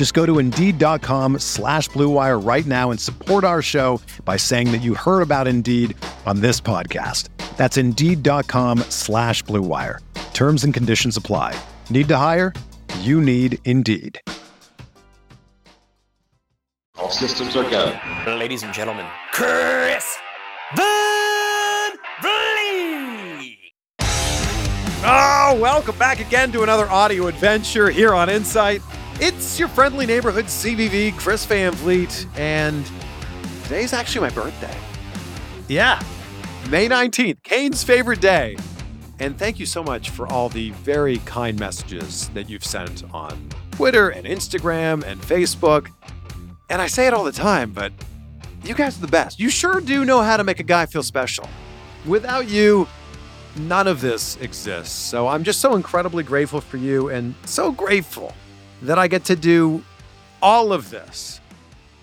Just go to Indeed.com slash BlueWire right now and support our show by saying that you heard about Indeed on this podcast. That's Indeed.com slash BlueWire. Terms and conditions apply. Need to hire? You need Indeed. All systems are go. Ladies and gentlemen, Chris Van Vliet. Oh, welcome back again to another audio adventure here on Insight. It's your friendly neighborhood CVV, Chris Van Vliet, and today's actually my birthday. Yeah, May 19th, Kane's favorite day. And thank you so much for all the very kind messages that you've sent on Twitter and Instagram and Facebook. And I say it all the time, but you guys are the best. You sure do know how to make a guy feel special. Without you, none of this exists. So I'm just so incredibly grateful for you and so grateful that I get to do all of this.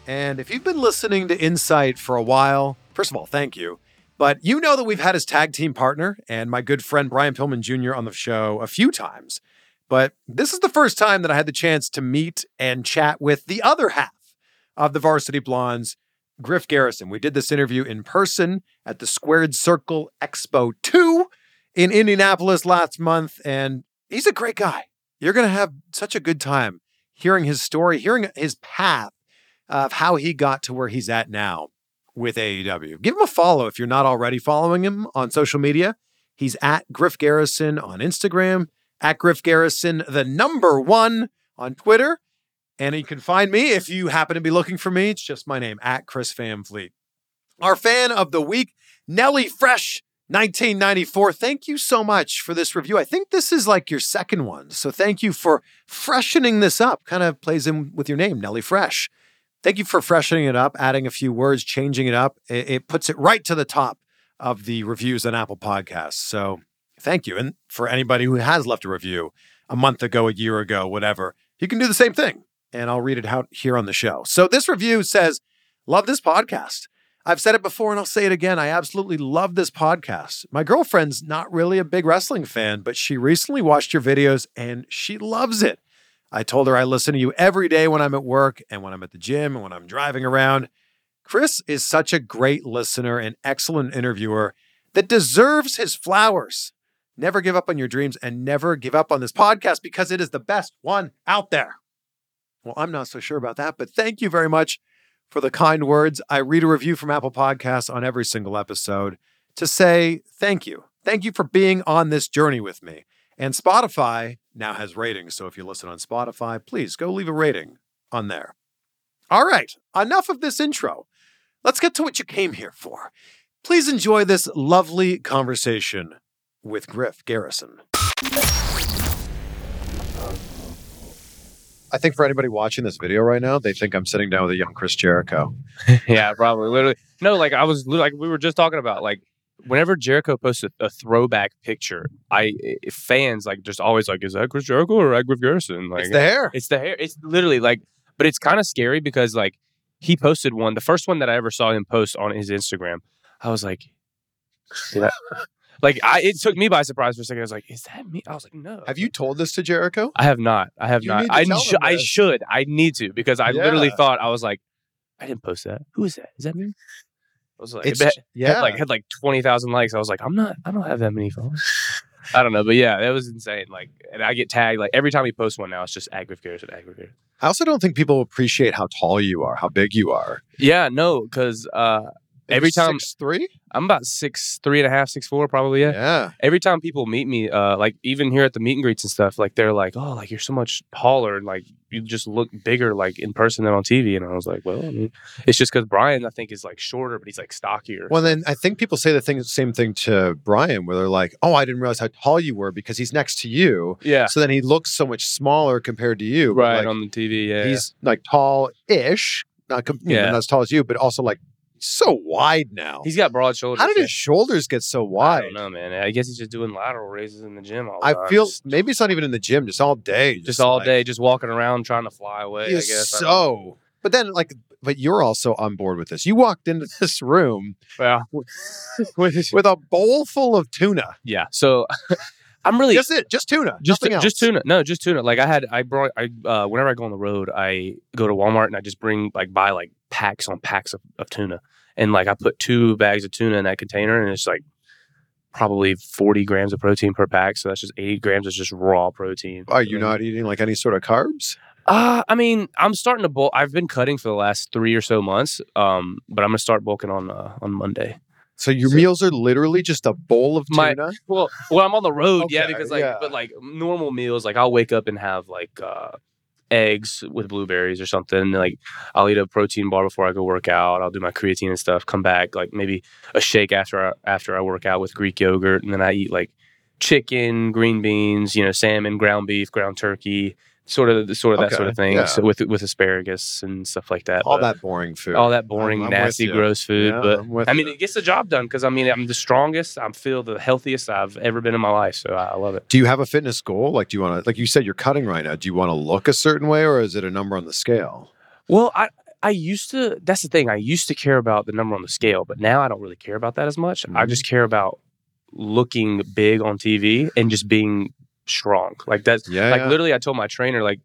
And if you've been listening to Insight for a while, first of all, thank you. But you know that we've had his tag team partner and my good friend Brian Pillman Jr. on the show a few times. But this is the first time that I had the chance to meet and chat with the other half of the Varsity Blondes, Griff Garrison. We did this interview in person at the Squared Circle Expo 2 in Indianapolis last month, and he's a great guy. You're going to have such a good time hearing his story, hearing his path of how he got to where he's at now with AEW. Give him a follow if you're not already following him on social media. He's at Griff Garrison on Instagram, at Griff Garrison, the number one on Twitter. And you can find me if you happen to be looking for me. It's just my name, at Chris Van Vliet. Our fan of the week, Nelly Fresh 1994. Thank you so much for this review. I think this is like your second one. So thank you for freshening this up. Kind of plays in with your name, Nelly Fresh. Thank you for freshening it up, adding a few words, changing it up. It, it puts it right to the top of the reviews on Apple Podcasts. So thank you. And for anybody who has left a review a month ago, a year ago, whatever, you can do the same thing. And I'll read it out here on the show. So this review says, Love this podcast. I've said it before and I'll say it again. I absolutely love this podcast. My girlfriend's not really a big wrestling fan, but she recently watched your videos and she loves it. I told her I listen to you every day when I'm at work and when I'm at the gym and when I'm driving around. Chris is such a great listener and excellent interviewer that deserves his flowers. Never give up on your dreams and never give up on this podcast because it is the best one out there. Well, I'm not so sure about that, but thank you very much for the kind words. I read a review from Apple Podcasts on every single episode to say thank you. Thank you for being on this journey with me. And Spotify now has ratings. So if you listen on Spotify, please go leave a rating on there. All right, enough of this intro. Let's get to what you came here for. Please enjoy this lovely conversation with Griff Garrison. I think for anybody watching this video right now, they think I'm sitting down with a young Chris Jericho. yeah, probably. Literally. No, like I was like we were just talking about like whenever Jericho posts a, a throwback picture, I fans like just always like, is that Chris Jericho or Ed Griff Garrison? Like it's the hair. It's the hair. It's literally like, but it's kind of scary because like he posted one, the first one that I ever saw him post on his Instagram. I was like, I, like I, it took me by surprise for a second. I was like, is that me? I was like, no. Have you told this to Jericho? I have not. I have You not. need to I, tell sh- him I this. should. I need to because I literally Yeah. thought I was like, I didn't post that. Who is that? Is that me? I was like, It's it had- yeah. had like had like twenty thousand likes. I was like, I'm not. I don't have that many followers. I don't know, but yeah, that was insane. Like, and I get tagged like every time he posts one now. It's just Garrison, Agriff Garrison. I also don't think people appreciate how tall you are, how big you are. Yeah, no, because uh, every time six three. I'm about six three and a half, six four, probably. Yeah. Yeah. Every time people meet me, uh, like even here at the meet and greets and stuff, like they're like, "Oh, like you're so much taller, and like you just look bigger, like in person than on TV." And I was like, "Well, I mean, it's just because Brian, I think, is like shorter, but he's like stockier." Well, then I think people say the thing, same thing to Brian, where they're like, "Oh, I didn't realize how tall you were because he's next to you." yeah, So then he looks so much smaller compared to you. right like, on the TV. Yeah, he's like tall-ish, not, com- Yeah. not as tall as you, but also like so wide now. he's got broad shoulders. How did his shoulders get so I wide? don't know, man. I guess he's just doing lateral raises in the gym all the I time. feel just, maybe it's not even in the gym, just all day, just all like- day, just walking around trying to fly away. I guess. I so. But then, like, but you're also on board with this. You walked into this room yeah, with a bowl full of tuna. yeah. So I'm really Just it, just tuna, just else. just tuna. No, just tuna. Like I had, I brought, I uh, whenever I go on the road, I go to Walmart and I just bring like buy like packs on packs of, of tuna, and like I put two bags of tuna in that container, and it's like probably 40 grams of protein per pack. So that's just 80 grams of just raw protein. Are you not eating like any sort of carbs? Uh, I mean, I'm starting to bulk. I've been cutting for the last three or so months. Um, but I'm gonna start bulking on uh, on Monday. So your So- meals are literally just a bowl of My- tuna. Well, well, I'm on the road, yeah, because like, yeah. but like normal meals, like I'll wake up and have like uh, eggs with blueberries or something. Like I'll eat a protein bar before I go work out. I'll do my creatine and stuff. Come back, like maybe a shake after I, after I work out with Greek yogurt, and then I eat like chicken, green beans, you know, salmon, ground beef, ground turkey, sort of sort of that sort of thing. yeah. So with with asparagus and stuff like that. all but- that boring food. all that boring, I'm with nasty, gross food. Yeah, but I'm I mean, you. it gets the job done because I mean, I'm the strongest. I feel the healthiest I've ever been in my life. So I, I love it. Do you have a fitness goal? Like, do you want to, like you said, you're cutting right now. Do you want to look a certain way, or is it a number on the scale? Well, I I used to. That's the thing. I used to care about the number on the scale, but now I don't really care about that as much. I Mm-hmm. just care about looking big on TV and just being strong. Like that's Yeah, like yeah. literally. I told my trainer like.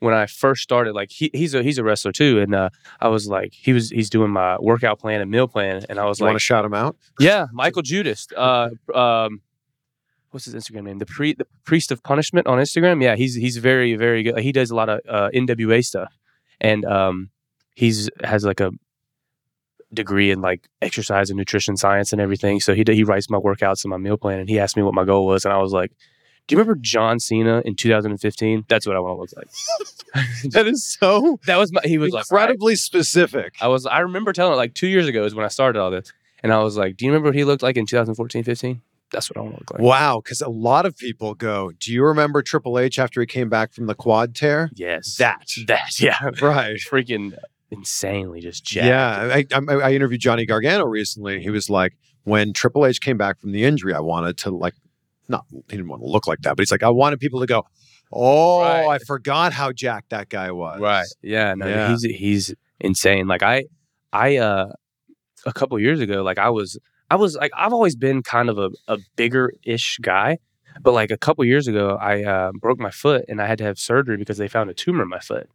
When I first started, like he, he's a he's a wrestler too, and uh, I was like he was he's doing my workout plan and meal plan, and I was you like, want to shout him out? Yeah, Michael Judas. Uh, um, what's his Instagram name? The pre the priest of punishment on Instagram. Yeah, he's he's very very good. He does a lot of uh, NWA stuff, and um, he's has like a degree in like exercise and nutrition science and everything. So he he writes my workouts and my meal plan, and he asked me what my goal was, and I was like. Do you remember John Cena in 2015? That's what I want to look like. That is so that was my. He was like, incredibly specific. I was I remember telling it like two years ago is when I started all this. And I was like, Do you remember what he looked like in 2014, 15? That's what I want to look like. Wow, because a lot of people go. Do you remember Triple H after he came back from the quad tear? Yes. That that, yeah. right. Freaking insanely just jacked. Yeah, I, I, I interviewed Johnny Gargano recently. He was like, when Triple H came back from the injury, I wanted to like, not he didn't want to look like that, but he's like, I wanted people to go, oh, Right. I forgot how jacked that guy was. Right. Yeah. No, Yeah. he's he's insane. Like I I uh a couple years ago, like I was I was like I've always been kind of a, a bigger ish guy. But like a couple years ago, I uh, broke my foot and I had to have surgery because they found a tumor in my foot.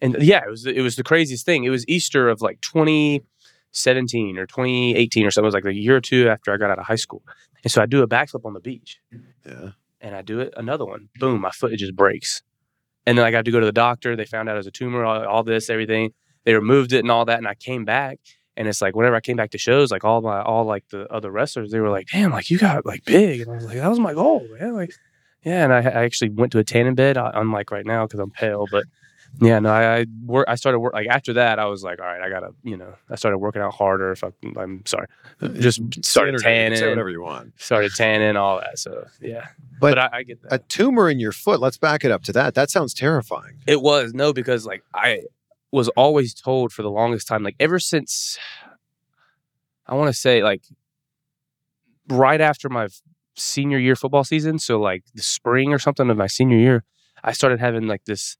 And yeah, it was it was the craziest thing. It was Easter of like 2017 or 2018 or something. It was like a year or two after I got out of high school. And so I do a backflip on the beach Yeah. and I do it another one. Boom, my foot just breaks. And then I got to go to the doctor. They found out it was a tumor, all, all this, everything. They removed it and all that. And I came back. And it's like whenever I came back to shows, like all my all like the other wrestlers, they were like, "Damn, like you got like big," and I was like, "That was my goal, man." Like, yeah. And I, I actually went to a tanning bed, uh, unlike right now because I'm pale. But yeah, no, I I, work, I started work like after that. I was like, all right, I gotta, you know, I started working out harder. If I, I'm sorry, uh, just started tanning, the internet. You can Say whatever you want. started tanning, all that. So yeah, But but I, I get that. A tumor in your foot. Let's back it up to that. That sounds terrifying. It was no, because like I was always told for the longest time, like ever since I want to say like right after my senior year football season, so like the spring or something of my senior year, I started having like this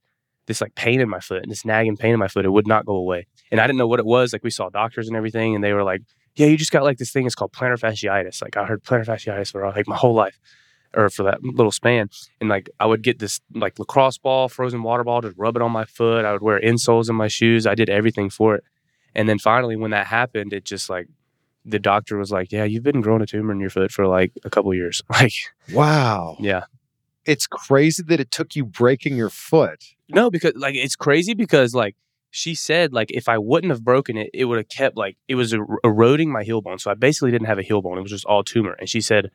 this like pain in my foot and this nagging pain in my foot. It would not go away, and I didn't know what it was. Like we saw doctors and everything, and they were like, "Yeah, you just got like this thing. It's called plantar fasciitis." Like I heard plantar fasciitis for like my whole life. Or for that little span, and like I would get this like lacrosse ball, frozen water ball, just rub it on my foot. I would wear insoles in my shoes. I did everything for it, and then finally, when that happened, it just like the doctor was like, "Yeah, you've been growing a tumor in your foot for like a couple years." Like, Wow. yeah, It's crazy that it took you breaking your foot. no, because like it's crazy because like she said like if I wouldn't have broken it, it would have kept like it was er- eroding my heel bone. So I basically didn't have a heel bone. It was just all tumor. And she said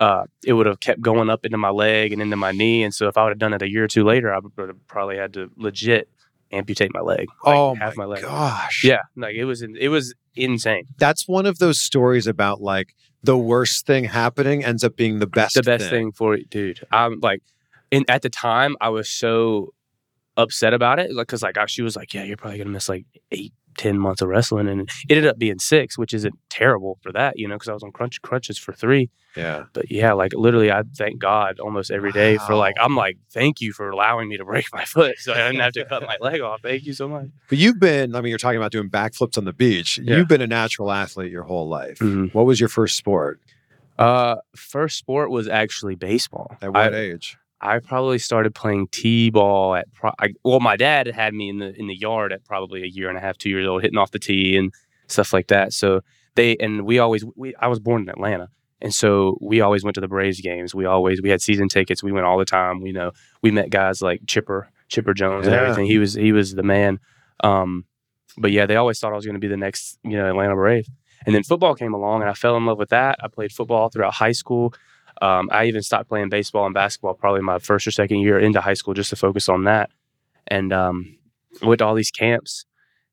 uh, it would have kept going up into my leg and into my knee. And so if I would have done it a year or two later, I would have probably had to legit amputate my leg. like, oh half my, leg. gosh. Yeah, like it was it was insane. That's one of those stories about like the worst thing happening ends up being the best the best thing, for it, dude. I'm like, in at the time, I was so upset about it, like, cause like I, she was like, "Yeah, you're probably gonna miss like eight, ten months of wrestling," and it ended up being six, which isn't terrible for that, you know, because I was on crunch crutches for three. Yeah. But yeah, like literally, I thank God almost every day for like I'm like, thank you for allowing me to break my foot, so I didn't have to cut my leg off. Thank you so much. But you've been, I mean, you're talking about doing backflips on the beach. Yeah. You've been a natural athlete your whole life. Mhm. What was your first sport? Uh, first sport was actually baseball. At what I, age? I probably started playing t-ball at pro- I, well, my dad had me in the in the yard at probably a year and a half, two years old, hitting off the tee and stuff like that. So they and we always we I was born in Atlanta, and so we always went to the Braves games. We always we had season tickets. We went all the time. We know we met guys like Chipper Chipper Jones and everything. He was he was the man. Um, but yeah, they always thought I was going to be the next you know Atlanta Brave. And then football came along, and I fell in love with that. I played football throughout high school. Um, I even stopped playing baseball and basketball probably my first or second year into high school just to focus on that. And um, went to all these camps,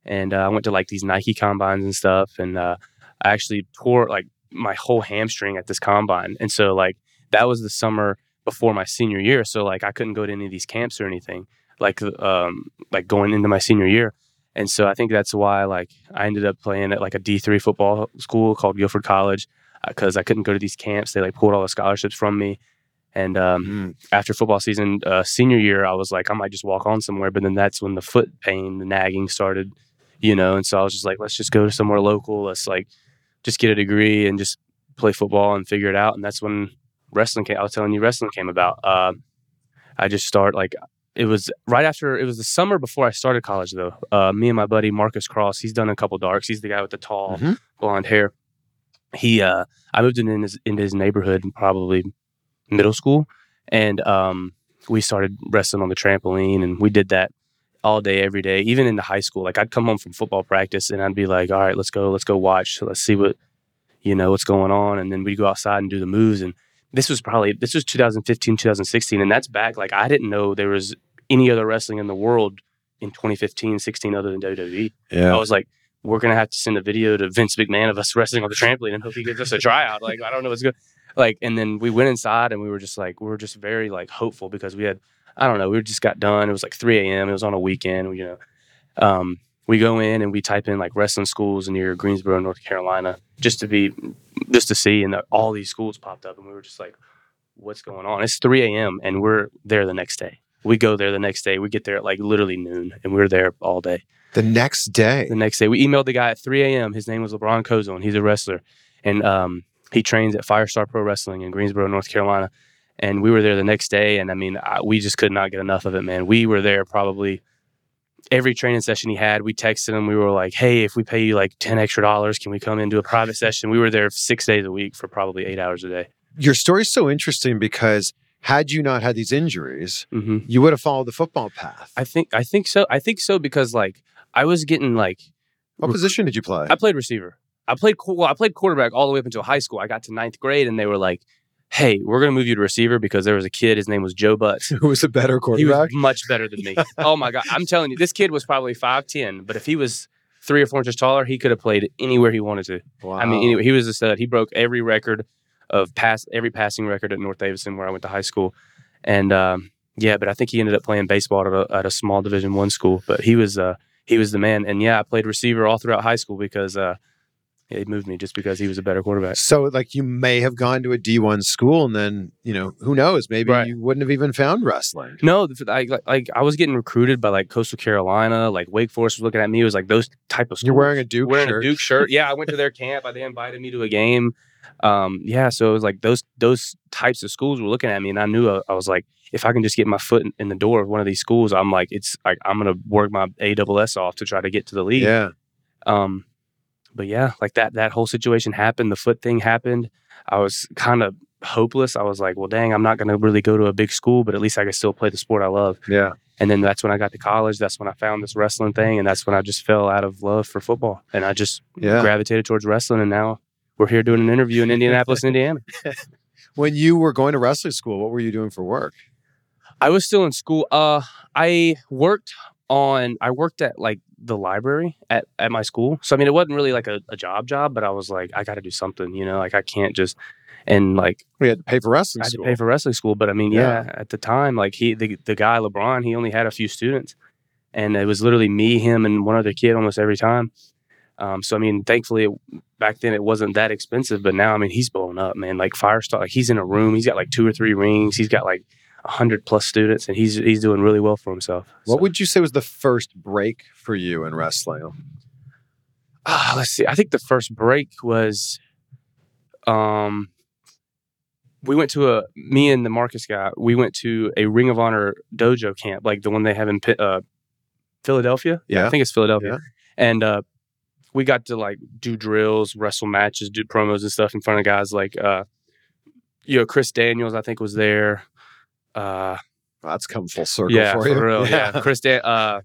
and uh, I went to like these Nike combines and stuff. And uh, I actually tore like my whole hamstring at this combine. And so like that was the summer before my senior year. So like I couldn't go to any of these camps or anything like um, like going into my senior year. And so I think that's why like I ended up playing at like a D3 football school called Guilford College because I couldn't go to these camps. They like pulled all the scholarships from me. And um, Mm. after football season, uh, senior year, I was like, I might just walk on somewhere. But then that's when the foot pain, the nagging started, you know. And so I was just like, let's just go to somewhere local. Let's like just get a degree and just play football and figure it out. And that's when wrestling came. I was telling you, wrestling came about. Uh, I just start like it was right after it was the summer before I started college though. Uh, me and my buddy Marcus Cross, he's done a couple darks. He's the guy with the tall Mhm. blonde hair. He, uh, I moved in his into his neighborhood in probably middle school, and um, we started wrestling on the trampoline, and we did that all day, every day, even into high school. Like I'd come home from football practice, and I'd be like, "All right, let's go, let's go watch, let's see what you know what's going on," and then we'd go outside and do the moves. And this was probably this was 2015, 2016, and that's back. Like I didn't know there was any other wrestling in the world in 2015, 16 other than WWE. Yeah I was like, we're gonna have to send a video to Vince McMahon of us wrestling on the trampoline and hope he gives us a tryout. Like, I don't know what's good. Like, and then we went inside and we were just like, we were just very like hopeful because we had, I don't know, we just got done. It was like 3 a.m. It was on a weekend. You know, um, we go in and we type in like wrestling schools near Greensboro, North Carolina, just to be, just to see, and the, all these schools popped up, and we were just like, what's going on? It's 3 a.m. and we're there the next day. We go there the next day. We get there at like literally noon, and we're there all day The next day. the next day. We emailed the guy at 3 a.m. His name was LeBron Cozone. He's a wrestler, and um, he trains at Firestar Pro Wrestling in Greensboro, North Carolina. And we were there the next day, and I mean, I, we just could not get enough of it, man. We were there probably every training session he had. We texted him. We were like, "Hey, if we pay you like ten extra dollars, can we come in do a private session?" We were there six days a week for probably eight hours a day. Your story's so interesting because had you not had these injuries, hmm you would have followed the football path. I think I think so. I think so because like I was getting like what position did you play? I played receiver. I played well. I played quarterback all the way up until high school. I got to ninth grade, and they were like, "Hey, we're gonna move you to receiver because there was a kid. His name was Joe Butts. Who was a better quarterback? He was much better than me. oh my god! I'm telling you, this kid was probably five ten, but if he was three or four inches taller, he could have played anywhere he wanted to. wow. I mean, anyway, he was a stud. He broke every record of pass, every passing record at North Davidson, where I went to high school, and um, yeah. But I think he ended up playing baseball at a, at a small Division One school. But he was uh, he was the man, and yeah, I played receiver all throughout high school because uh, yeah, he moved me just because he was a better quarterback. So, like, you may have gone to a D1 school, and then, you know, who knows? Maybe Right. you wouldn't have even found wrestling. No, I, like, like I was getting recruited by like Coastal Carolina, like Wake Forest was looking at me. It was like those type of schools. You're wearing a Duke wearing shirt. a Duke shirt. Yeah, I went to their camp. They invited me to a game. Um, yeah, so it was like those those types of schools were looking at me, and I knew uh, I, I was like, if I can just get my foot in, in the door of one of these schools, I'm like, it's like I'm gonna work my AWS off to try to get to the league. Yeah. Um, but yeah, like that that whole situation happened. The foot thing happened. I was kind of hopeless. I was like, well, dang, I'm not gonna really go to a big school, but at least I can still play the sport I love. Yeah. And then that's when I got to college. That's when I found this wrestling thing, and that's when I just fell out of love for football, and I just Yeah. gravitated towards wrestling. And now we're here doing an interview in Indianapolis, Indiana. When you were going to wrestling school, what were you doing for work? I was still in school. Uh, I worked on. I worked at like the library at at my school. So I mean, it wasn't really like a, a job job, but I was like, I got to do something. You know, like I can't just and like We had to pay for wrestling I had school. to pay for wrestling school. But I mean, Yeah. yeah, at the time, like he the the guy LeBron, he only had a few students, and it was literally me, him, and one other kid almost every time. Um, so I mean, thankfully, it, back then it wasn't that expensive, but now I mean, he's blown up, man. Like Firestar, like he's in a room, he's got like two or three rings, he's got like a hundred plus students, and he's he's doing really well for himself. what So- would you say was the first break for you in wrestling? Ah, let's see. I think the first break was, um, we went to a me and the Marcus guy. We went to a Ring of Honor dojo camp, like the one they have in uh, Philadelphia. Yeah. I think it's Philadelphia. Yeah. And uh, we got to like do drills, wrestle matches, do promos and stuff in front of guys like, uh, you know, Chris Daniels. I think was there. Uh, That's come full circle yeah, for you. real. Yeah, Chris. Dan- uh,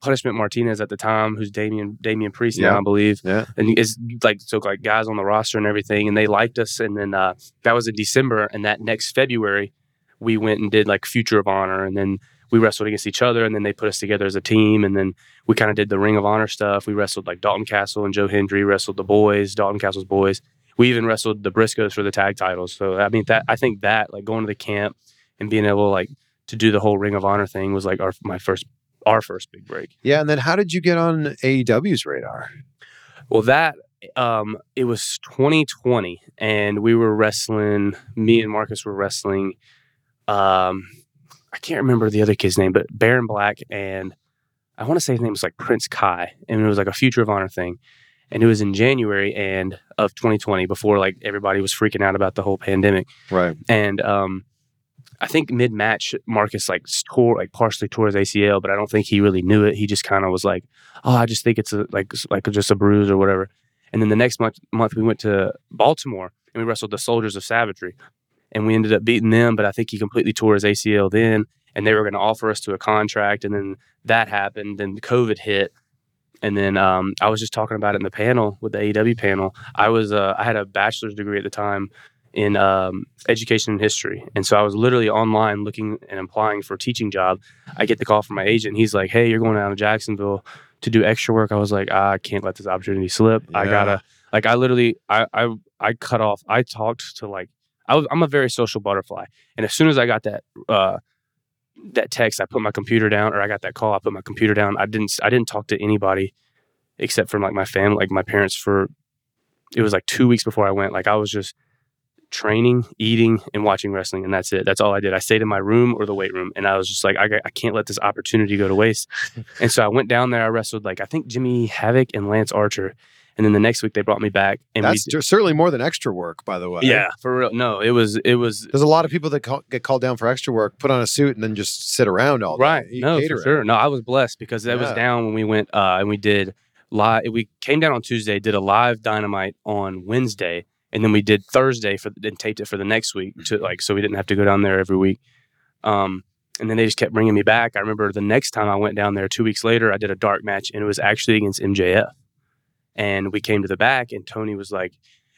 Punishment Martinez at the time, who's Damian Damian Priest Yeah. now, I believe. Yeah. and it's like so like guys on the roster and everything, and they liked us. And then uh, that was in December, and that next February, we went and did like Future of Honor, and then we wrestled against each other, and then they put us together as a team, and then we kind of did the Ring of Honor stuff. We wrestled like Dalton Castle and Joe Hendry wrestled the boys, Dalton Castle's boys. We even wrestled the Briscoes for the tag titles. So I mean that I think that like going to the camp and being able like to do the whole Ring of Honor thing was like our my first our first big break. Yeah, and then how did you get on AEW's radar? Well, that um, it was 2020, and we were wrestling. Me and Marcus were wrestling. Um, I can't remember the other kid's name, but Baron Black and I want to say his name was like Prince Kai, and it was like a Future of Honor thing. And it was in January and of 2020, before like everybody was freaking out about the whole pandemic. Right. And um, I think mid match, Marcus like tore like partially tore his ACL, but I don't think he really knew it. He just kind of was like, "Oh, I just think it's a, like like just a bruise or whatever." And then the next month, month we went to Baltimore and we wrestled the Soldiers of Savagery, and we ended up beating them. But I think he completely tore his ACL then, and they were going to offer us to a contract, and then that happened. Then COVID hit. And then um, I was just talking about it in the panel with the AEW panel. I was uh, I had a bachelor's degree at the time in um, education and history. And so I was literally online looking and applying for a teaching job. I get the call from my agent. He's like, "Hey, you're going down to Jacksonville to do extra work." I was like, "I can't let this opportunity slip. I gotta." Like I literally, I I I cut off. I talked to like I was. I'm a very social butterfly, and as soon as I got that. uh that text, I put my computer down, or I got that call, I put my computer down. I didn't, I didn't talk to anybody except for like my family, like my parents. For it was like two weeks before I went. Like I was just training, eating, and watching wrestling, and that's it. That's all I did. I stayed in my room or the weight room, and I was just like, I, I can't let this opportunity go to waste. and so I went down there. I wrestled like I think Jimmy Havoc and Lance Archer, and then the next week they brought me back, and That's cer- certainly more than extra work, by the way. yeah, for real. No, it was it was There's a lot of people that call, get called down for extra work, put on a suit, and then just sit around all day. right. No, catering. for sure. No, I was blessed because that was down when we went uh, and we did live. We came down on Tuesday, did a live dynamite on Wednesday, and then we did Thursday for and taped it for the next week to like so we didn't have to go down there every week. Um, and then they just kept bringing me back. I remember the next time I went down there, two weeks later, I did a dark match, and it was actually against MJF. And we came to the back, and Tony was like,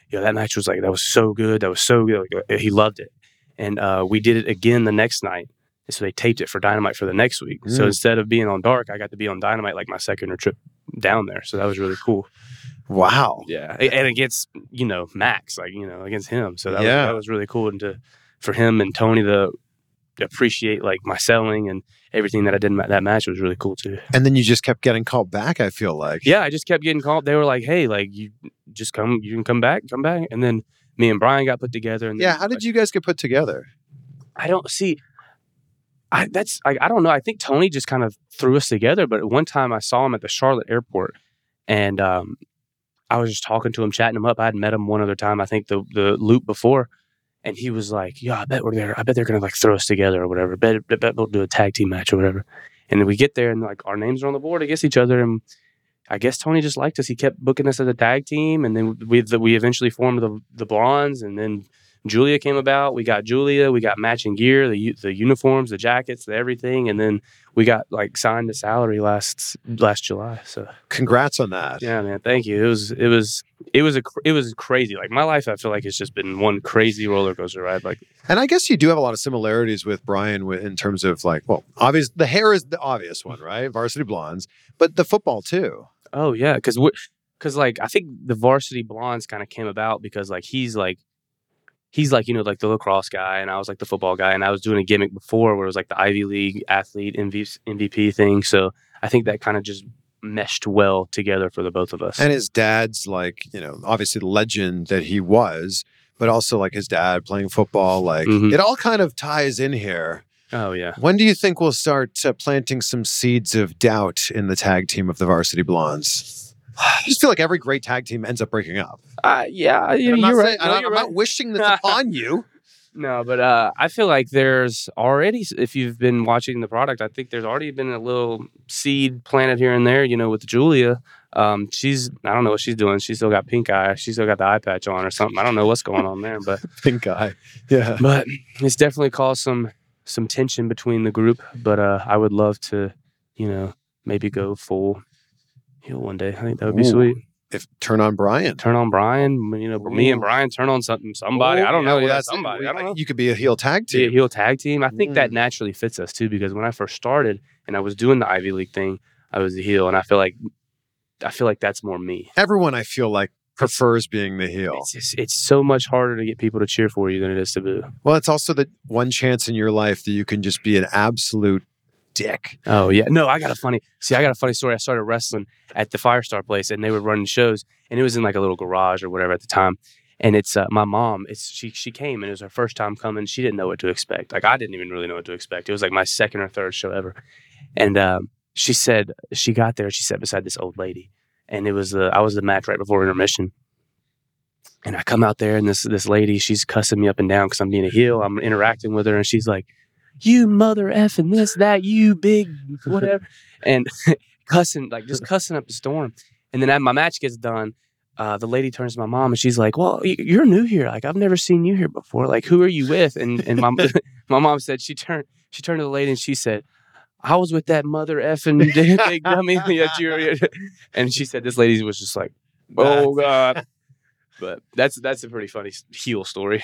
"Yo, that match was like that was so good. That was so good. Like, he loved it." And uh, we did it again the next night. And so they taped it for Dynamite for the next week. So Mm. instead of being on Dark, I got to be on Dynamite like my second or trip down there. So that was really cool. Wow. Yeah, and against you know Max, like you know against him. So that, Yeah. was, that was really cool, and to for him and Tony to appreciate like my selling and everything that I did in that match was really cool too. And then you just kept getting called back, I feel like. Yeah, I just kept getting called. They were like, "Hey, like you just come, you can come back, come back." And then me and Brian got put together. And Yeah. How did you guys get put together? I don't see. I that's I, I don't know. I think Tony just kind of threw us together. But one time, I saw him at the Charlotte airport, and um, I was just talking to him, chatting him up. I had met him one other time. I think the the loop before, and he was like, "Yeah, I bet we're there. I bet they're gonna like throw us together or whatever. Bet, bet, bet we'll do a tag team match or whatever." And then we get there, and like our names are on the board against each other, and I guess Tony just liked us. He kept booking us as a tag team, and then we we eventually formed the the Blondes, and then Julia came about. We got Julia. We got matching gear, the the uniforms, the jackets, the everything, and then we got like signed to salary last last July. So Congrats on that. yeah, man, thank you. It was it was it was a it was crazy. Like my life, I feel like it's just been one crazy roller coaster ride. Like And I guess you do have a lot of similarities with Brian in terms of like, well, obvious. The hair is the obvious one, right? Varsity Blondes, but the football too. Oh yeah, because because like I think the varsity blondes kind of came about because like he's like he's like you know like the lacrosse guy and I was like the football guy and I was doing a gimmick before where it was like the Ivy League athlete MV, MVP thing. So I think that kind of just meshed well together for the both of us. And his dad's like, you know, obviously the legend that he was, but also like his dad playing football. Like Mhm. it all kind of ties in here. oh yeah, When do you think we'll start uh, planting some seeds of doubt in the tag team of the Varsity Blondes? I just feel like every great tag team ends up breaking up. uh, yeah, you, And I'm you're not right. saying- No, I'm, you're I'm right. not wishing this upon you. No, but uh, I feel like there's already, if you've been watching the product, I think there's already been a little seed planted here and there. You know, with Julia, um, she's I don't know what she's doing. She's still got pink eye. She's still got the eye patch on or something. I don't know what's going on there, but Pink eye. Yeah. but it's definitely caused some some tension between the group. But uh, I would love to, you know, maybe go full heel one day. I think that would be Ooh. sweet. If turn on Brian. Turn on Brian. You know, me and Brian turn on something somebody. I don't know. well, Yeah, that's somebody. I don't know. You could be a heel tag be a team. heel tag team. I think that Mm. naturally fits us too because when I first started and I was doing the Ivy League thing, I was the heel, and I feel like I feel like that's more me. Everyone, I feel like, prefers being the heel. It's just, it's so much harder to get people to cheer for you than it is to boo. Well, it's also the one chance in your life that you can just be an absolute dick. Oh yeah, no, I got a funny. See, I got a funny story. I started wrestling at the Firestar place, and they were running shows, and it was in like a little garage or whatever at the time. And it's uh, my mom. It's she. She came, and it was her first time coming. She didn't know what to expect. Like I didn't even really know what to expect. It was like my second or third show ever, and um, she said she got there. She sat beside this old lady, and it was the I was the match right before intermission. And I come out there, and this this lady, she's cussing me up and down because I'm being a heel. I'm interacting with her, and she's like, "You mother effing this that you big whatever," and cussing like just cussing up the storm. And then as my match gets done, uh, the lady turns to my mom and she's like, "Well, you're new here. Like I've never seen you here before. Like who are you with?" And and my my mom said she turned she turned to the lady and she said. I was with that mother effing big dummy that you're, and she said this lady was just like, "Oh God," but that's that's a pretty funny heel story.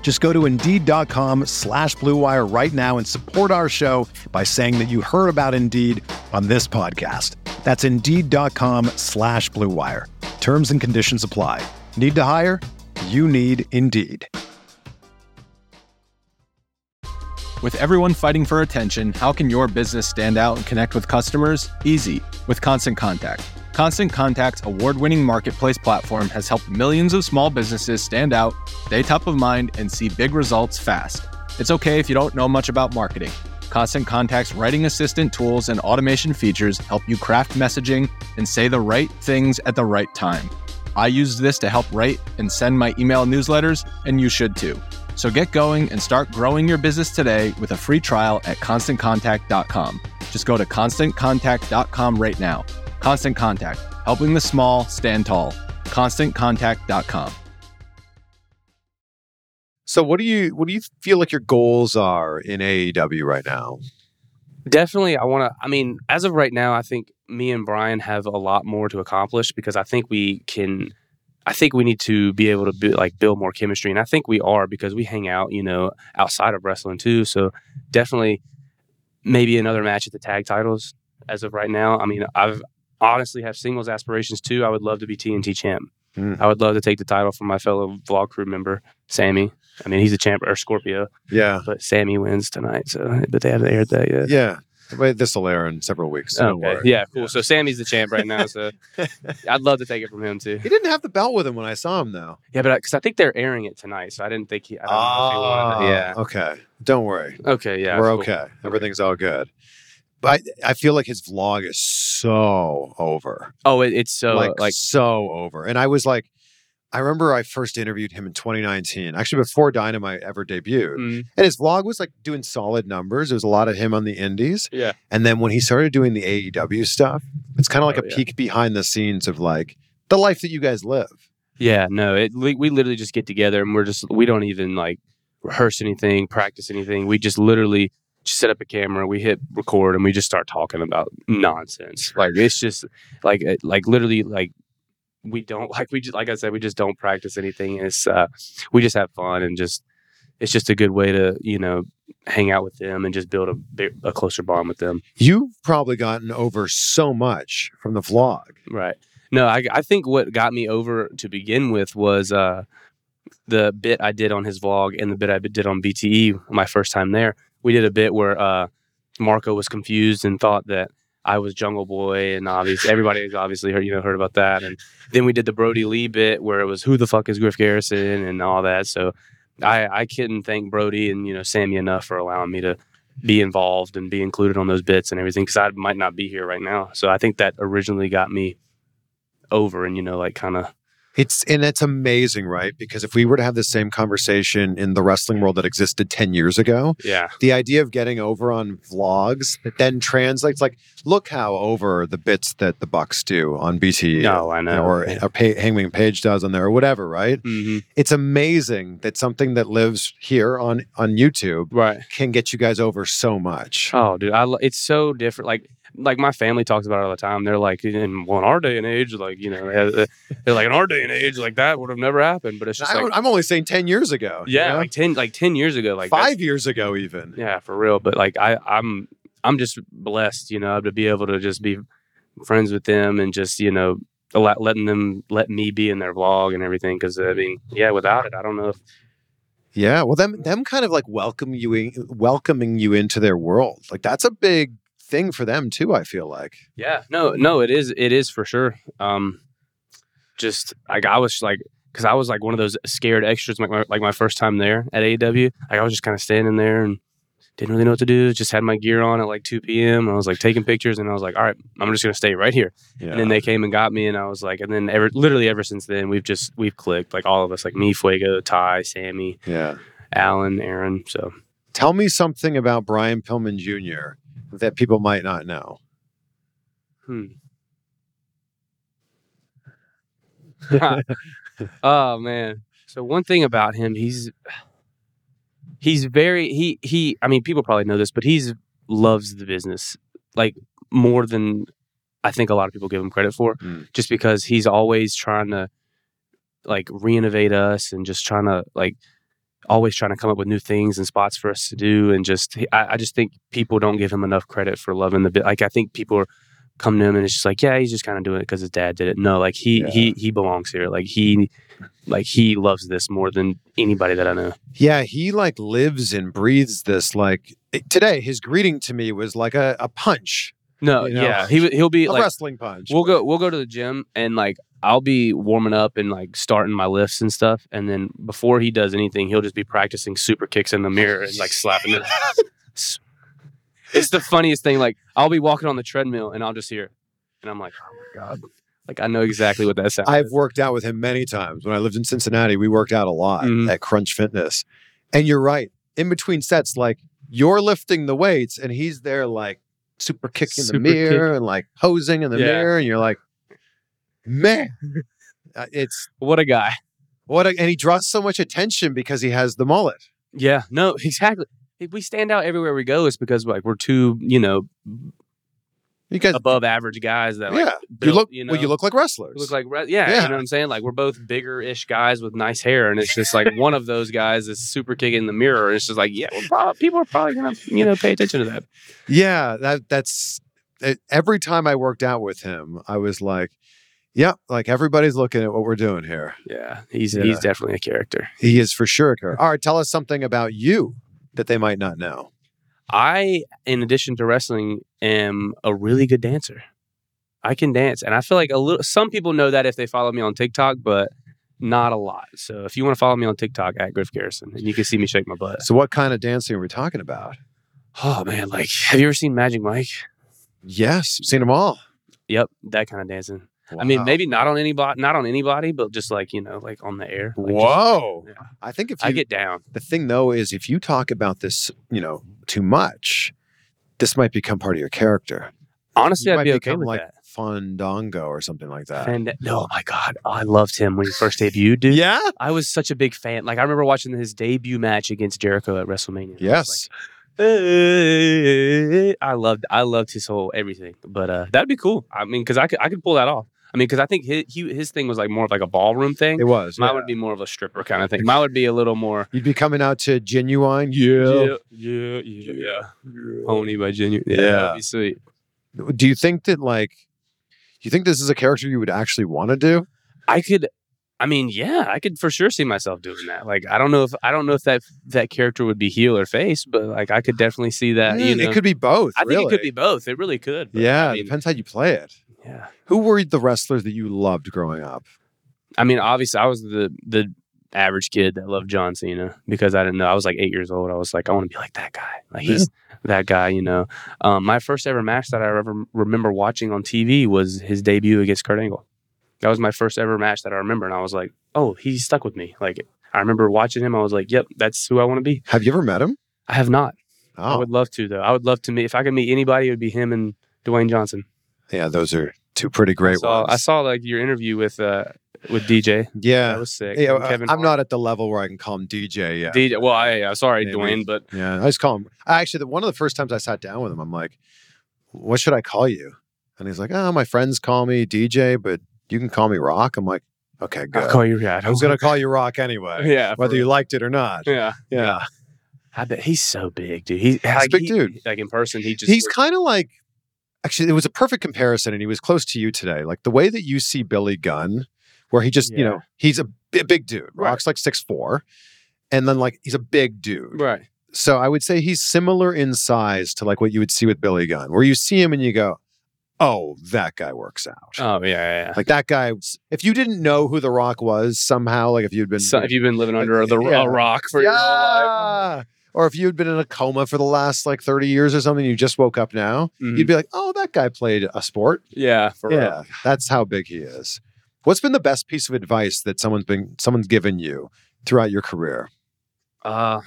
Just go to Indeed.com slash Blue Wire right now and support our show by saying that you heard about Indeed on this podcast. That's Indeed.com slash Blue Wire. Terms and conditions apply. Need to hire? You need Indeed. With everyone fighting for attention, how can your business stand out and connect with customers? Easy, with Constant Contact. Constant Contact's award winning marketplace platform has helped millions of small businesses stand out, stay top of mind, and see big results fast. It's okay if you don't know much about marketing. Constant Contact's writing assistant tools and automation features help you craft messaging and say the right things at the right time. I used this to help write and send my email newsletters, and you should too. So get going and start growing your business today with a free trial at constantcontact.com. Just go to constantcontact.com right now. Constant Contact, helping the small stand tall. ConstantContact.com. So, what do you what do you feel like your goals are in AEW right now? Definitely, I want to. I mean, as of right now, I think me and Brian have a lot more to accomplish because I think we can. I think we need to be able to be, like build more chemistry, and I think we are because we hang out, you know, outside of wrestling too. So definitely, maybe another match at the tag titles. as of right now. I mean, I've honestly have singles aspirations too. I would love to be TNT champ. Mm. I would love to take the title from my fellow vlog crew member, Sammy. I mean, he's a champ or Scorpio, Yeah. but Sammy wins tonight. So, but they haven't aired that yet. Yeah. But this will air in several weeks. so Okay. Yeah, cool. So Sammy's the champ right now. So I'd love to take it from him too. He didn't have the belt with him when I saw him, though. Yeah, but because I think they're airing it tonight, so I didn't think he. I don't know if he wanted. Yeah. Ah, Okay. Don't worry. Okay. Yeah. We're cool. okay. Everything's all good. I, I feel like his vlog is so over. Oh, it, it's so like, like, so over. And I was like, I remember I first interviewed him in 2019, actually before Dynamite ever debuted. mm, And his vlog was like doing solid numbers. There was a lot of him on the indies. yeah. And then when he started doing the AEW stuff, it's kind of like Oh, a yeah. peek behind the scenes of like the life that you guys live. Yeah, no, it we literally just get together and we're just we don't even like rehearse anything, practice anything. We just literally set up a camera, we hit record, and we just start talking about nonsense. Like it's just like uh, like literally like we don't like we just like I said we just don't practice anything. It's uh we just have fun and just it's just a good way to you know hang out with them and just build a a closer bond with them. You've probably gotten over so much from the vlog. Right. No, I, I think what got me over to begin with was uh, the bit I did on his vlog and the bit I did on BTE my first time there. We did a bit where uh, Marko was confused and thought that I was Jungle Boy, and obviously everybody's obviously heard you know heard about that. And then we did the Brodie Lee bit where it was who the fuck is Griff Garrison and all that. So I I couldn't thank Brodie and you know Sammy enough for allowing me to be involved and be included on those bits and everything because I might not be here right now. So I think that originally got me over and you know like kind of It's and it's amazing, right? Because if we were to have the same conversation in the wrestling world that existed 10 years ago, yeah the idea of getting over on vlogs that then translates like look how over the bits that the Bucks do on BT no I know or, or pa- Hangman Page does on there or whatever, right? hmm It's amazing that something that lives here on on YouTube right can get you guys over so much. oh dude I lo- it's so different like like my family talks about it all the time they're like in well, in our day and age like you know uh, they're like in our day and age like that would have never happened but it's just I, like am only saying 10 years ago. you yeah know? like 10 like 10 years ago like five years ago, even. yeah for real but like i i'm i'm just blessed you know to be able to just be friends with them and just you know let, letting them let me be in their vlog and everything because i mean yeah without it i don't know if Yeah, well, them them kind of like welcome you in, welcoming you into their world. Like that's a big thing for them too. I feel like. yeah no no it is it is for sure um just like i was like because i was like one of those scared extras like my, like my first time there at aew like i was just kind of standing there and didn't really know what to do just had my gear on at like 2 p.m i was like taking pictures and i was like all right i'm just gonna stay right here Yeah. And then they came and got me, and I was like, and then ever, literally ever since then, we've just we've clicked, like all of us, like me, Fuego, Ty, Sammy, yeah. Alan, Aaron. So Tell me something about Brian Pillman Jr. that people might not know. Hmm. oh man. So one thing about him, he's he's very he he. I mean, people probably know this, but he's loves the business like more than I think a lot of people give him credit for. Mm. Just because he's always trying to like reinnovate us and just trying to like always trying to come up with new things and spots for us to do and just I, I just think people don't give him enough credit for loving the bit like i think people are come to him and it's just like yeah he's just kind of doing it because his dad did it no like he Yeah. he he belongs here like he like he loves this more than anybody that i know Yeah, he like lives and breathes this. Like it- today, his greeting to me was like a, a punch, no You know? yeah he he'll be a like wrestling punch. we'll go we'll go to the gym and like I'll be warming up and like starting my lifts and stuff, and then before he does anything, he'll just be practicing super kicks in the mirror and like slapping it. It's- the funniest thing. Like I'll be walking on the treadmill and I'll just hear, and I'm like, oh my god, like I know exactly what that sounds. I've worked out with him many times. When I lived in Cincinnati, we worked out a lot Mhm. at Crunch Fitness. And you're right. In between sets, like you're lifting the weights and he's there like super kicking Super the mirror and like posing in the Yeah. mirror. And you're like, man, Uh, it's What a guy. what, a, and he draws so much attention because he has the mullet. Yeah. No. Exactly. If we stand out everywhere we go, it's because like we're two, you know, You guys, above average guys that like yeah, you look, you know, well, you look like wrestlers. Look like re- yeah, Yeah. you know what I'm saying? Like we're both bigger ish guys with nice hair, and it's just like one of those guys is super kicking in the mirror. And it's just like, yeah, probably, people are probably gonna you know pay attention to that. Yeah, that that's it, every time I worked out with him, I was like, "Yeah, like everybody's looking at what we're doing here." Yeah, he's Yeah. he's definitely a character. He is for sure. a character. All right, tell us something about you that they might not know. I, in addition to wrestling, am a really good dancer. I can dance, and I feel like a little. Some people know that if they follow me on TikTok, but not a lot. So if you want to follow me on TikTok at Griff Garrison, and you can see me shake my butt. So, what kind of dancing are we talking about? Oh man, like have you ever seen Magic Mike? Yes, seen them all. Yep, that kind of dancing. I mean, maybe not on anybody, not on anybody, but just like you know, like on the air. Like, just- Whoa! Yeah. I think if you, I get down. the thing though is if you talk about this, you know, too much, this might become part of your character. Honestly, you I'd might be okay become with like that. Fandango or something like that. And oh my god, I loved him when he first debuted, dude. yeah. I was such a big fan. Like I remember watching his debut match against Jericho at WrestleMania. Yes. I loved I loved his whole everything. But uh that'd be cool. I mean, because I could I could pull that off. I mean, because I think his, he, his thing was like more of like a ballroom thing. it was. Mine yeah. would be more of a stripper kind of thing. Mine would be a little more. You'd be coming out to Ginuwine. Yeah. yeah, yeah, yeah. Pony by Ginuwine. Yeah, Yeah. sweet. Do you think that like? Do you think this is a character you would actually want to do? I could. I mean, yeah, I could for sure see myself doing that. Like, I don't know if I don't know if that that character would be heel or face, but like, I could definitely see that. You Mm, know, It could be both. I think it could be both. It really could. but, Yeah, I mean, depends how you play it. Yeah. Who were the wrestlers that you loved growing up? I mean, obviously, I was the the average kid that loved John Cena because I didn't know. I was like eight years old. I was like, I want to be like that guy. Like he's that guy, you know. Um, my first ever match that I ever remember watching on TV was his debut against Kurt Angle. That was my first ever match that I remember, and I was like, oh, he stuck with me. Like I remember watching him. I was like, yep, that's who I want to be. Have you ever met him? I have not. I Oh, would love to though. I would love to meet. If I could meet anybody, it would be him and Dwayne Johnson. Yeah, those are two pretty great I saw, ones. I saw like your interview with uh with DJ. yeah, That was sick. yeah. Uh, Kevin I'm Hart. not at the level where I can call him DJ. Yeah, DJ. Well, I, I'm sorry, Maybe. Dwayne, but yeah. I just call him. Actually, the, one of the first times I sat down with him, I'm like, "What should I call you?" And he's like, "Oh, my friends call me DJ, but you can call me Rock." I'm like, "Okay, good." I'll call you. Yeah, I was gonna call you Rock anyway, Yeah, whether you liked it or not. Yeah, Yeah, I bet he's so big, dude. He's, a like, big he- dude. Like in person, he just he's kind of like. Actually, it was a perfect comparison, and he was close to you today. Like the way that you see Billy Gunn, where he just, you know, he's a big dude. Right. Rock's like six four, and then like he's a big dude. right. So I would say he's similar in size to like what you would see with Billy Gunn, where you see him and you go, "Oh, that guy works out." Oh yeah, yeah. yeah. Like that guy. If you didn't know who The Rock was somehow, like if you'd been, So, if you've been living under the, Yeah. a rock for your whole life, yeah, or if you had been in a coma for the last like thirty years or something, you just woke up now, Mhm. you'd be like, "Oh, that guy played a sport." yeah, for real. yeah, that's how big he is. What's been the best piece of advice that someone's been someone's given you throughout your career? Uh,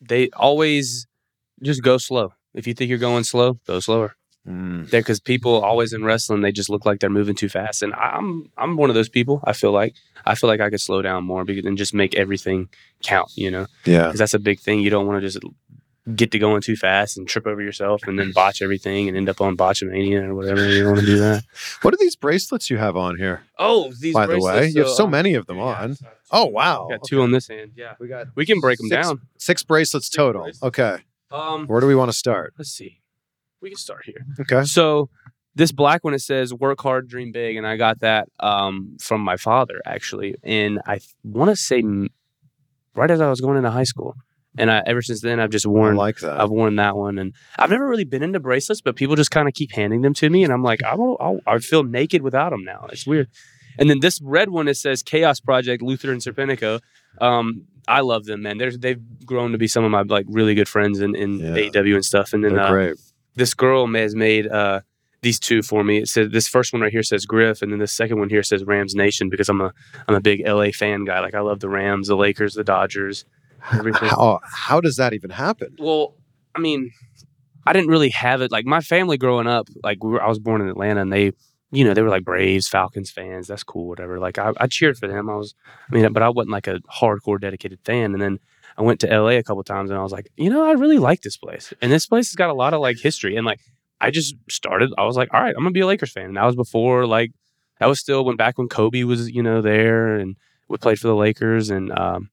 they always just go slow. If you think you're going slow, go slower. Mm, There, because people always in wrestling, they just look like they're moving too fast, and I'm I'm one of those people. I feel like I feel like I could slow down more because, and just make everything count. You know, yeah, because that's a big thing. You don't want to just get to going too fast and trip over yourself and then botch everything and end up on botchamania or whatever. You don't want to do that. What are these bracelets you have on here? Oh, these By the way, bracelets, you have so um, many of them yeah, on. so- Oh wow, Got two on this hand. Yeah, We got we can break them Six- down. six bracelets Six total. bracelets. Okay, Um, where do we want to start? let's see. We can start here. Okay, So this black one it says "Work hard, dream big," and I got that um, from my father actually, and I want to say m- right as I was going into high school, and I, ever since then I've just I worn like that. I've worn that one, and I've never really been into bracelets, but people just kind of keep handing them to me, and I'm like, I don't, I'll, I feel naked without them now. It's weird. And then this red one, it says Chaos Project, Luther and Serpentico. Um, I love them, man. They're, they've grown to be some of my like really good friends in, in Yeah. AEW and stuff. And then uh, great. This girl has made uh, these two for me. It says this first one right here says Griff, and then the second one here says Rams Nation because I'm a I'm a big LA fan guy. Like I love the Rams, the Lakers, the Dodgers, everything. How, how does that even happen? Well, I mean, I didn't really have it. Like my family growing up, like we were, I was born in Atlanta, and they, you know, they were like Braves, Falcons fans. That's cool, whatever. Like I, I cheered for them. I was, I mean, but I wasn't like a hardcore dedicated fan. And then I went to LA a couple times, and I was like, you know, I really like this place, and this place has got a lot of like history. And like I just started. I was like, all right, I'm gonna be a Lakers fan. And that was before like that was still when back when Kobe was, you know, there and we played for the Lakers and. um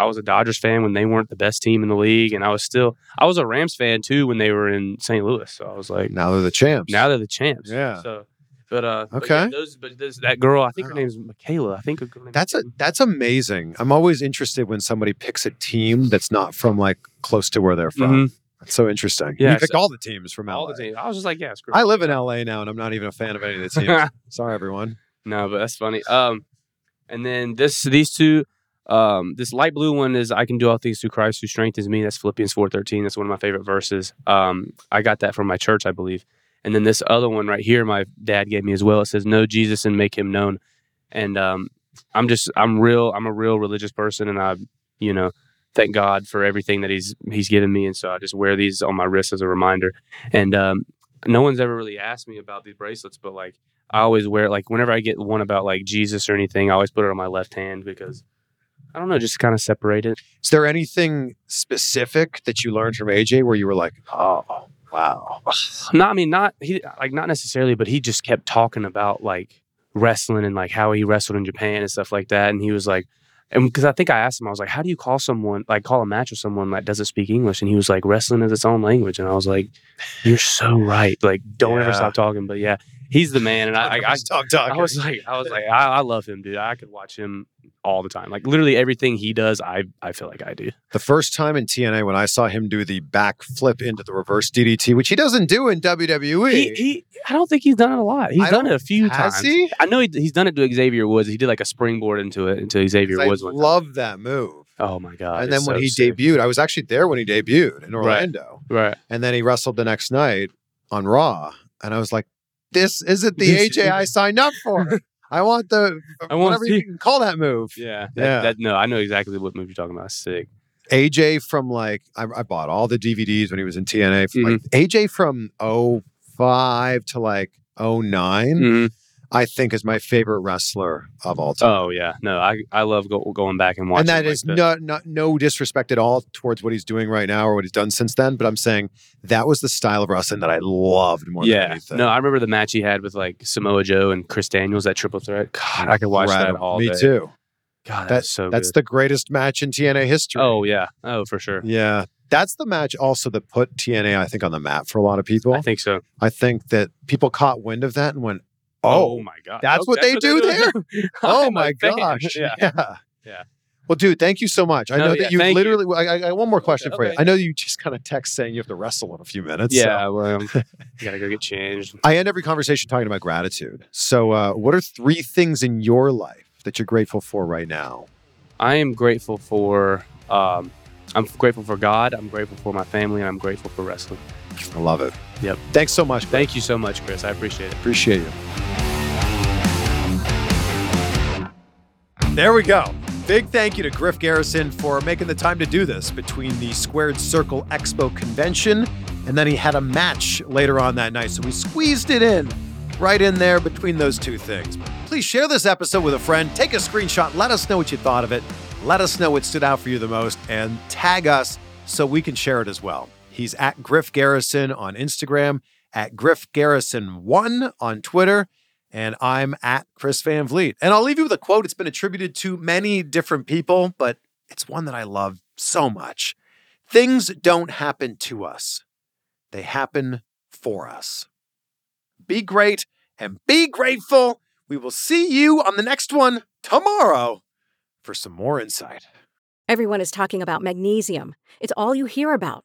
I was a Dodgers fan when they weren't the best team in the league, and I was still I was a Rams fan too when they were in St. Louis. So I was like, Now they're the champs. now they're the champs. Yeah. So, but uh, but yeah, Okay. those, but those, that girl, I think her name's Michaela. I think her girl named That's a that's amazing. I'm always interested when somebody picks a team that's not from like close to where they're from. Mhm. That's so interesting. Yeah, you pick so- all the teams from all LA. the teams. I was just like, yeah, screw. I live in LA now, and I'm not even a fan of any of the teams. Sorry, everyone. No, but that's funny. Um, and then this, these two, um, this light blue one is I can do all things through Christ who strengthens me. That's Philippians four thirteen. That's one of my favorite verses. Um, I got that from my church, I believe. And then this other one right here, my dad gave me as well. It says, "Know Jesus and make Him known." And um, I'm just, I'm real, I'm a real religious person, and I, you know, thank God for everything that He's He's given me. And so I just wear these on my wrist as a reminder. And um, no one's ever really asked me about these bracelets, but like. I always wear like whenever I get one about like Jesus or anything, I always put it on my left hand because I don't know, just kind of separate it. Is there anything specific that you learned from AJ where you were like, oh, wow? Not, I mean, not he like not necessarily, but he just kept talking about like wrestling and like how he wrestled in Japan and stuff like that. And he was like, and because I think I asked him, I was like, how do you call someone like call a match with someone that doesn't speak English? And he was like, wrestling is its own language. And I was like, you're so right. Like, don't ever stop talking. But yeah, he's the man. And I, I, I talk, talk. I was like, I was like, I, I love him, dude. I could watch him all the time. Like literally everything he does, I I feel like I do. the first time in TNA when I saw him do the back flip into the reverse DDT, which he doesn't do in WWE. He, he I don't think he's done it a lot. He's I done it a few has times. he? I know he, he's done it to Xavier Woods. He did like a springboard into it into Xavier I Woods. One time. love that move. Oh my god! and then when so he sick. debuted, I was actually there when he debuted in Orlando. right? And then he wrestled the next night on Raw. And I was like, this isn't the This- AJ I signed up for. I want the I wanna whatever you can call that move. Yeah, that, Yeah. That, no, I know exactly what move you're talking about. Sick. AJ from like I, I bought all the DVDs when he was in TNA. From Mm-hmm. AJ from 05 to like 9 Mhm. I think is my favorite wrestler of all time. Oh yeah, no, I I love go, going back and watching. and that like is no, not no disrespect at all towards what he's doing right now or what he's done since then. But I'm saying that was the style of wrestling that I loved more than Yeah, anything. no, I remember the match he had with like Samoa Joe and Chris Daniels, at triple threat. God, I could watch that Incredible. all Me day. too. God, That- that's so. That's good. the greatest match in TNA history. Oh yeah, oh for sure. yeah. That's the match also that put TNA, I think, on the map for a lot of people. I think so. I think that people caught wind of that and went, Oh, oh, my god, that's Oh, what they do there. oh my gosh. Yeah. yeah. Yeah. Well, dude, thank you so much. I No, know yeah, that you thank you. literally, I, got one more question for you. okay. I know you just kind of text saying you have to wrestle in a few minutes. so- Yeah, well, you gotta go get changed. I end every conversation talking about gratitude. So, uh, what are three things in your life that you're grateful for right now? I am grateful for. Um, I'm grateful for God. I'm grateful for my family. and I'm grateful for wrestling. I love it. Yep. Thanks so much. Thank you so much, Chris. I appreciate it. Appreciate you. There we go. Big thank you to Griff Garrison for making the time to do this between the Squared Circle Expo convention and then he had a match later on that night. So we squeezed it in right in there between those two things. Please share this episode with a friend. Take a screenshot. Let us know what you thought of it. Let us know what stood out for you the most and tag us so we can share it as well. He's at Griff Garrison on Instagram, at Griff Garrison1 on Twitter and I'm at Chris Van Vliet. And I'll leave you with a quote. It's been attributed to many different people, but it's one that I love so much. Things don't happen to us, they happen for us. Be great and be grateful. We will see you on the next one tomorrow for some more insight. Everyone is talking about magnesium. It's all you hear about.